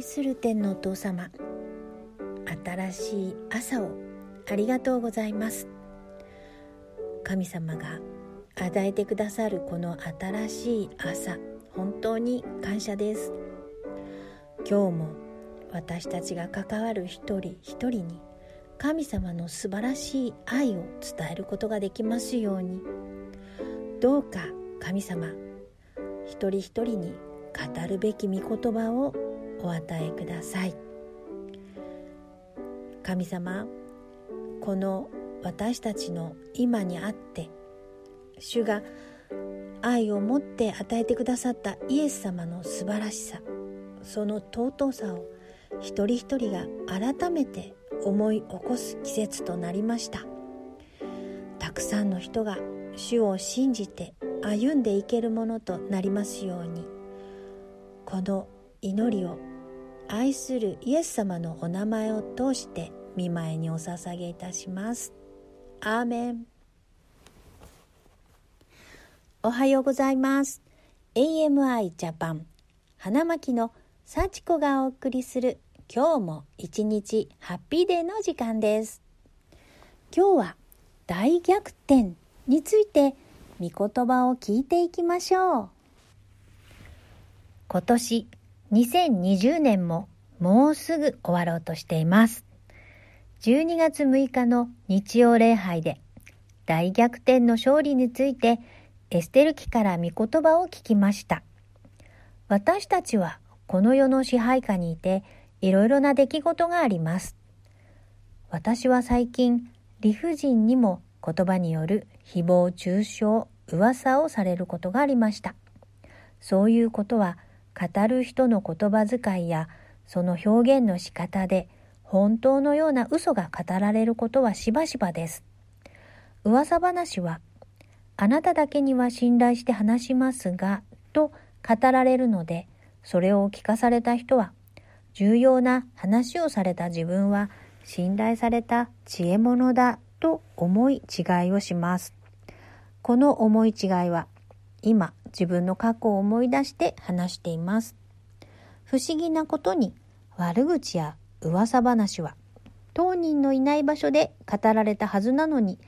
愛する天のお父様新しい朝をありがとうございます。神様が与えてくださるこの新しい朝本当に感謝です。今日も私たちが関わる一人一人に神様の素晴らしい愛を伝えることができますように。どうか神様一人一人に語るべき御言葉をお与えください。神様この私たちの今にあって主が愛を持って与えてくださったイエス様の素晴らしさその尊さを一人一人が改めて思い起こす季節となりました。たくさんの人が主を信じて歩んでいけるものとなりますようにこの祈りを愛するイエス様のお名前を通して見舞いにお捧げいたします。アーメン。おはようございます。AMI ジャパン花巻の幸子がお送りする今日も一日ハッピーデーの時間です。今日は大逆転について御言葉を聞いていきましょう。今年2020年ももうすぐ終わろうとしています。12月6日の日曜礼拝で大逆転の勝利についてエステル記から御言葉を聞きました。私たちはこの世の支配下にいていろいろな出来事があります。私は最近理不尽にも言葉による誹謗中傷、噂をされることがありました。そういうことは語る人の言葉遣いやその表現の仕方で本当のような嘘が語られることはしばしばです。噂話はあなただけには信頼して話しますがと語られるのでそれを聞かされた人は重要な話をされた自分は信頼された知恵者だと思い違いをします。この思い違いは今自分の過去を思い出して話しています。不思議なことに悪口や噂話は当人のいない場所で語られたはずなのに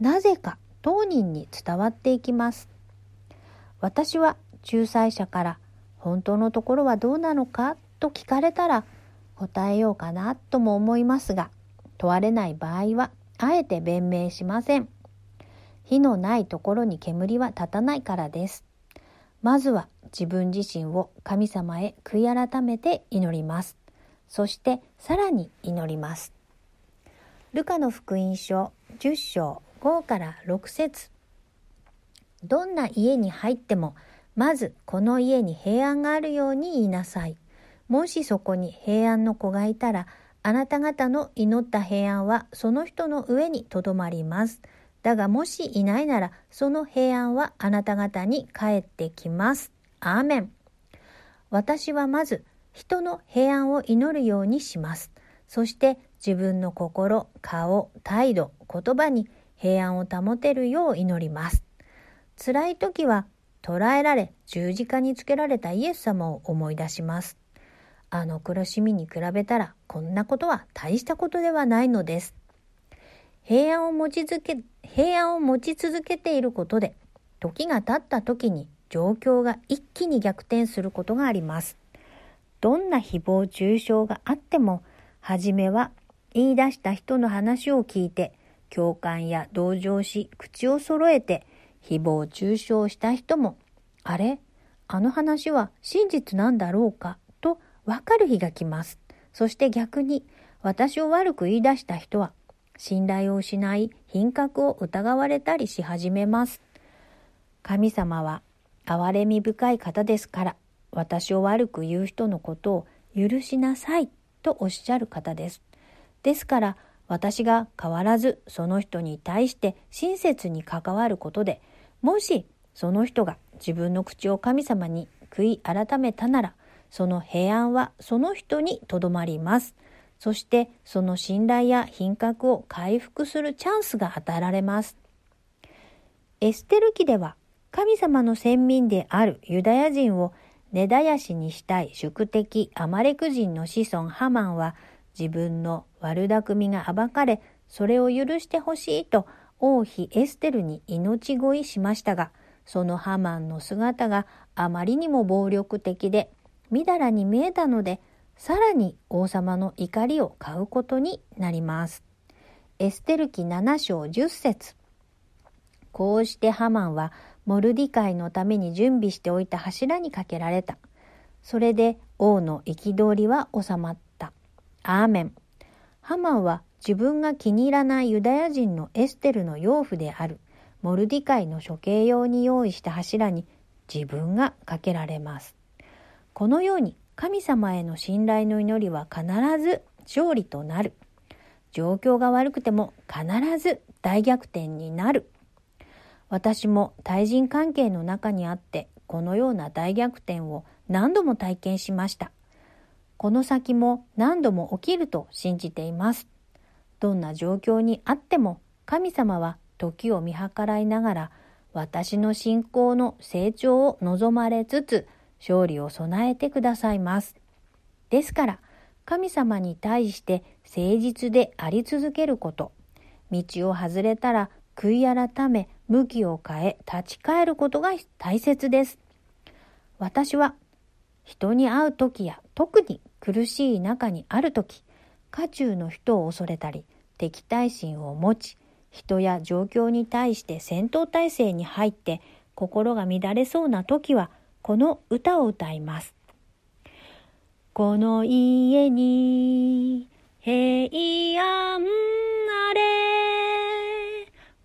なぜか当人に伝わっていきます。私は仲裁者から本当のところはどうなのかと聞かれたら答えようかなとも思いますが問われない場合はあえて弁明しません。火のないところに煙は立たないからです。まずは自分自身を神様へ悔い改めて祈ります。そしてさらに祈ります。ルカの福音書10章5から6節どんな家に入ってもまずこの家に平安があるように言いなさい。もしそこに平安の子がいたらあなた方の祈った平安はその人の上にとどまります。だがもしいないならその平安はあなた方に帰ってきます。アーメン。私はまず人の平安を祈るようにします。そして自分の心、顔、態度、言葉に平安を保てるよう祈ります。辛い時は捕らえられ十字架につけられたイエス様を思い出します。あの苦しみに比べたらこんなことは大したことではないのです。平安を持ち続け、平安を持ち続けていることで、時が経った時に状況が一気に逆転することがあります。どんな誹謗中傷があっても、初めは言い出した人の話を聞いて、共感や同情し、口を揃えて、誹謗中傷した人も、あれ？あの話は真実なんだろうか？とわかる日が来ます。そして逆に私を悪く言い出した人は信頼を失い品格を疑われたりし始めます。神様は憐れみ深い方ですから私を悪く言う人のことを許しなさいとおっしゃる方です。ですから私が変わらずその人に対して親切に関わることでもしその人が自分の口を神様に悔い改めたならその平安はその人にとどまります。そしてその信頼や品格を回復するチャンスが与えられます。エステル記では神様の先民であるユダヤ人を根絶やしにしたい宿敵アマレク人の子孫ハマンは自分の悪巧みが暴かれ、それを許してほしいと王妃エステルに命乞いしましたが、そのハマンの姿があまりにも暴力的で、みだらに見えたので、さらに王様の怒りを買うことになります。エステル記7章10節こうしてハマンはモルディカイのために準備しておいた柱にかけられた。それで王の憤りは収まった。アーメン。ハマンは自分が気に入らないユダヤ人のエステルの養父であるモルディカイの処刑用に用意した柱に自分がかけられます。このように神様への信頼の祈りは必ず勝利となる。状況が悪くても必ず大逆転になる。私も対人関係の中にあってこのような大逆転を何度も体験しました。この先も何度も起きると信じています。どんな状況にあっても神様は時を見計らいながら私の信仰の成長を望まれつつ勝利を備えてくださいます。ですから、神様に対して誠実であり続けること、道を外れたら悔い改め、向きを変え、立ち返ることが大切です。私は、人に会う時や特に苦しい中にある時、家中の人を恐れたり、敵対心を持ち、人や状況に対して戦闘態勢に入って心が乱れそうな時は、この歌を歌います。この家に平安あれ。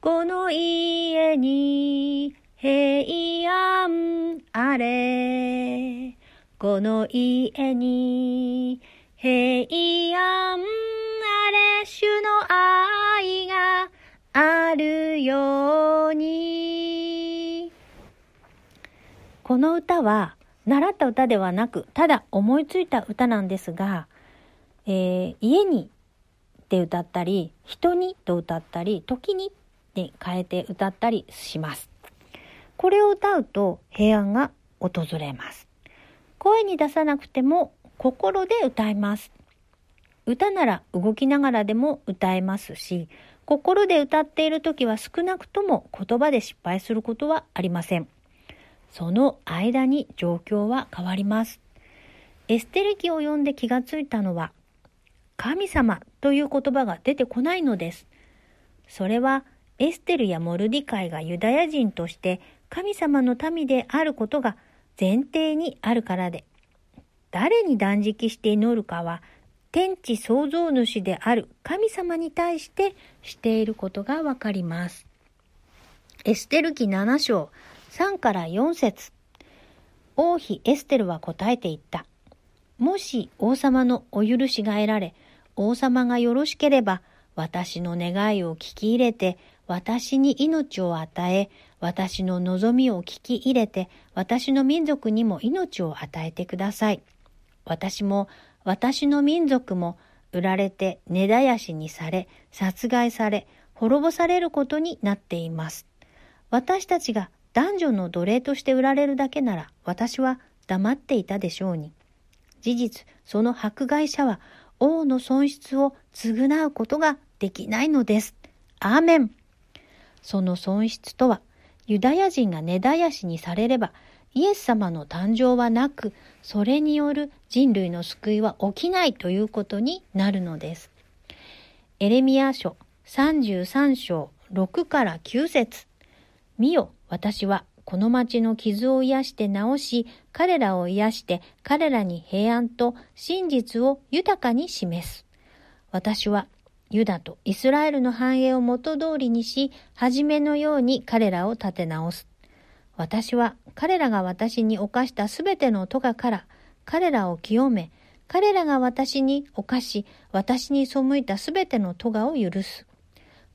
この家に平安あれ。この家に平安あれ。主の愛があるように。この歌は習った歌ではなく、ただ思いついた歌なんですが、えー、家にって歌ったり、人にと歌ったり、時にって変えて歌ったりします。これを歌うと平安が訪れます。声に出さなくても心で歌います。歌なら動きながらでも歌えますし、心で歌っている時は少なくとも言葉で失敗することはありません。その間に状況は変わります。エステル記を読んで気がついたのは、神様という言葉が出てこないのです。それはエステルやモルディカイがユダヤ人として神様の民であることが前提にあるからで、誰に断食して祈るかは天地創造主である神様に対してしていることがわかります。エステル記7章3から4節王妃エステルは答えていった。もし王様のお許しが得られ、王様がよろしければ、私の願いを聞き入れて、私に命を与え、私の望みを聞き入れて、私の民族にも命を与えてください。私も、私の民族も、売られて根絶やしにされ、殺害され、滅ぼされることになっています。私たちが男女の奴隷として売られるだけなら私は黙っていたでしょうに。事実、その迫害者は王の損失を償うことができないのです。アーメン。その損失とは、ユダヤ人が根絶やしにされれば、イエス様の誕生はなく、それによる人類の救いは起きないということになるのです。エレミア書33章6から9節見よ、私はこの町の傷を癒して治し、彼らを癒して彼らに平安と真実を豊かに示す。私はユダとイスラエルの繁栄を元通りにし、はじめのように彼らを立て直す。私は彼らが私に犯したすべての咎から彼らを清め、彼らが私に犯し、私に背いたすべての咎を許す。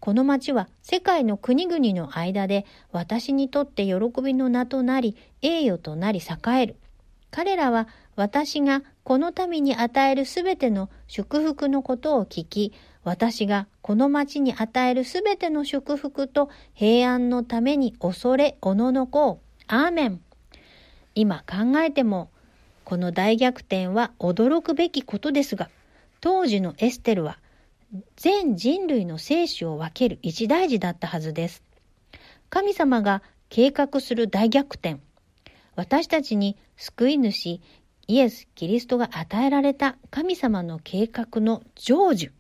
この町は世界の国々の間で私にとって喜びの名となり、栄誉となり栄える。彼らは私がこの民に与えるすべての祝福のことを聞き、私がこの町に与えるすべての祝福と平安のために恐れおののこう。アーメン。今考えても、この大逆転は驚くべきことですが、当時のエステルは全人類の生死を分ける一大事だったはずです。神様が計画する大逆転。私たちに救い主イエス・キリストが与えられた神様の計画の成就。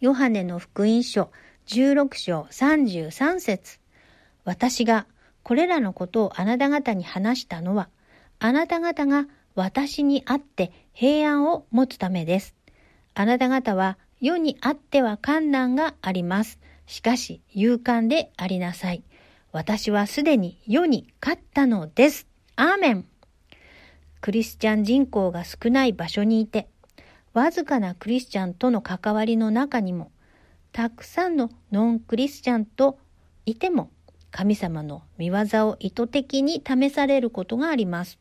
ヨハネの福音書16章33節私がこれらのことをあなた方に話したのは、あなた方が私にあって平安を持つためです。あなた方は世にあっては困難があります。しかし勇敢でありなさい。私はすでに世に勝ったのです。アーメン。クリスチャン人口が少ない場所にいて、わずかなクリスチャンとの関わりの中にも、たくさんのノンクリスチャンといても、神様の見業を意図的に試されることがあります。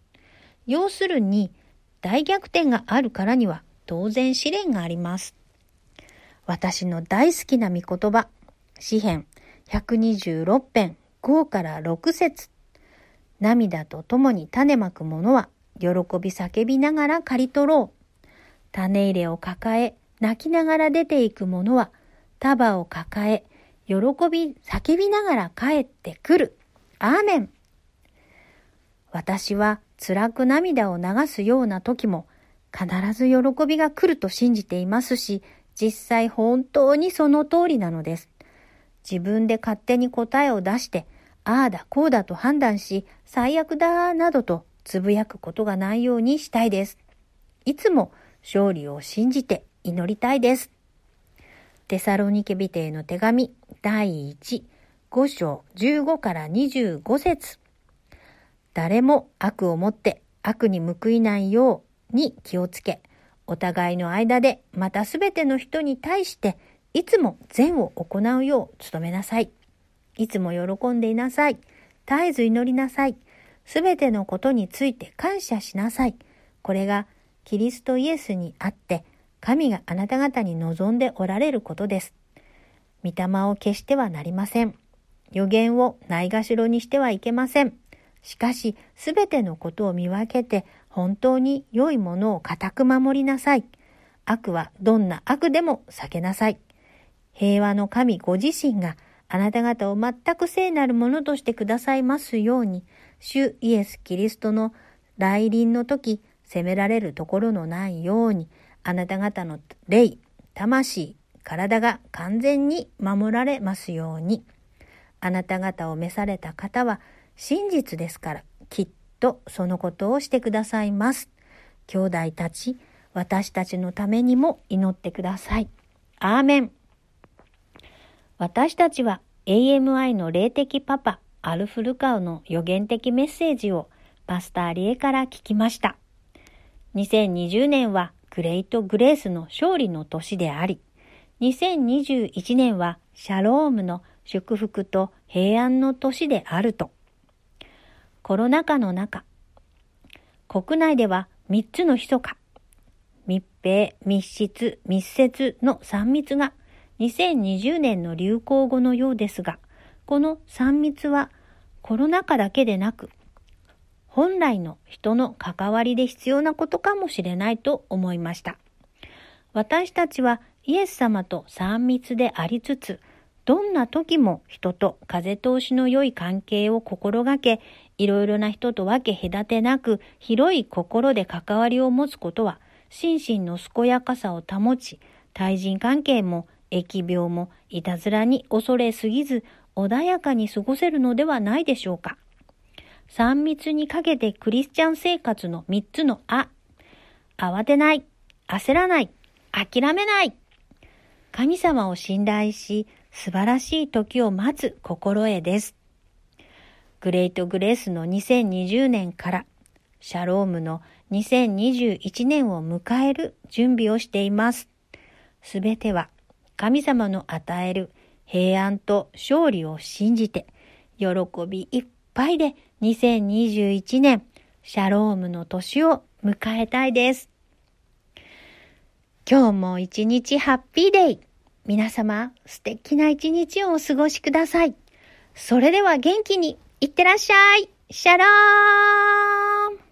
要するに、大逆転があるからには当然試練があります。私の大好きな御言葉、詩編126編5から6節涙とともに種まく者は喜び叫びながら刈り取ろう。種入れを抱え泣きながら出ていく者は束を抱え喜び叫びながら帰ってくる。アーメン。私は辛く涙を流すような時も必ず喜びが来ると信じていますし、実際本当にその通りなのです。自分で勝手に答えを出して、ああだこうだと判断し、最悪だなどとつぶやくことがないようにしたいです。いつも勝利を信じて祈りたいです。テサロニケビテへの手紙第1、5章15から25節誰も悪をもって悪に報いないように気をつけ、お互いの間でまたすべての人に対していつも善を行うよう努めなさい。いつも喜んでいなさい。絶えず祈りなさい。すべてのことについて感謝しなさい。これがキリストイエスにあって神があなた方に望んでおられることです。御霊を消してはなりません。予言をないがしろにしてはいけません。しかし、すべてのことを見分けて、本当に良いものを固く守りなさい。悪はどんな悪でも避けなさい。平和の神ご自身があなた方を全く聖なるものとしてくださいますように、主イエス・キリストの来臨の時、責められるところのないように、あなた方の霊、魂、体が完全に守られますように。あなた方を召された方は真実ですから、きっとそのことをしてくださいます。兄弟たち、私たちのためにも祈ってください。アーメン。私たちは AMI の霊的パパ、アルフルカウの予言的メッセージをパスターリエから聞きました。2020年はグレイト・グレースの勝利の年であり、2021年はシャロームの祝福と平安の年であると。コロナ禍の中、国内では3つの密か、密閉、密室、密接の3密が2020年の流行語のようですが、この3密はコロナ禍だけでなく、本来の人の関わりで必要なことかもしれないと思いました。私たちはイエス様と三密でありつつ、どんな時も人と風通しの良い関係を心がけ、いろいろな人と分け隔てなく広い心で関わりを持つことは、心身の健やかさを保ち、対人関係も疫病もいたずらに恐れすぎず穏やかに過ごせるのではないでしょうか。三密にかけてクリスチャン生活の三つのあ。慌てない、焦らない、諦めない。神様を信頼し、素晴らしい時を待つ心得です。グレートグレースの2020年から、シャロームの2021年を迎える準備をしています。すべては神様の与える平安と勝利を信じて、喜びいっぱいで2021年、シャロームの年を迎えたいです。今日も一日ハッピーデイ。皆様、素敵な一日をお過ごしください。それでは元気にいってらっしゃい。シャローン。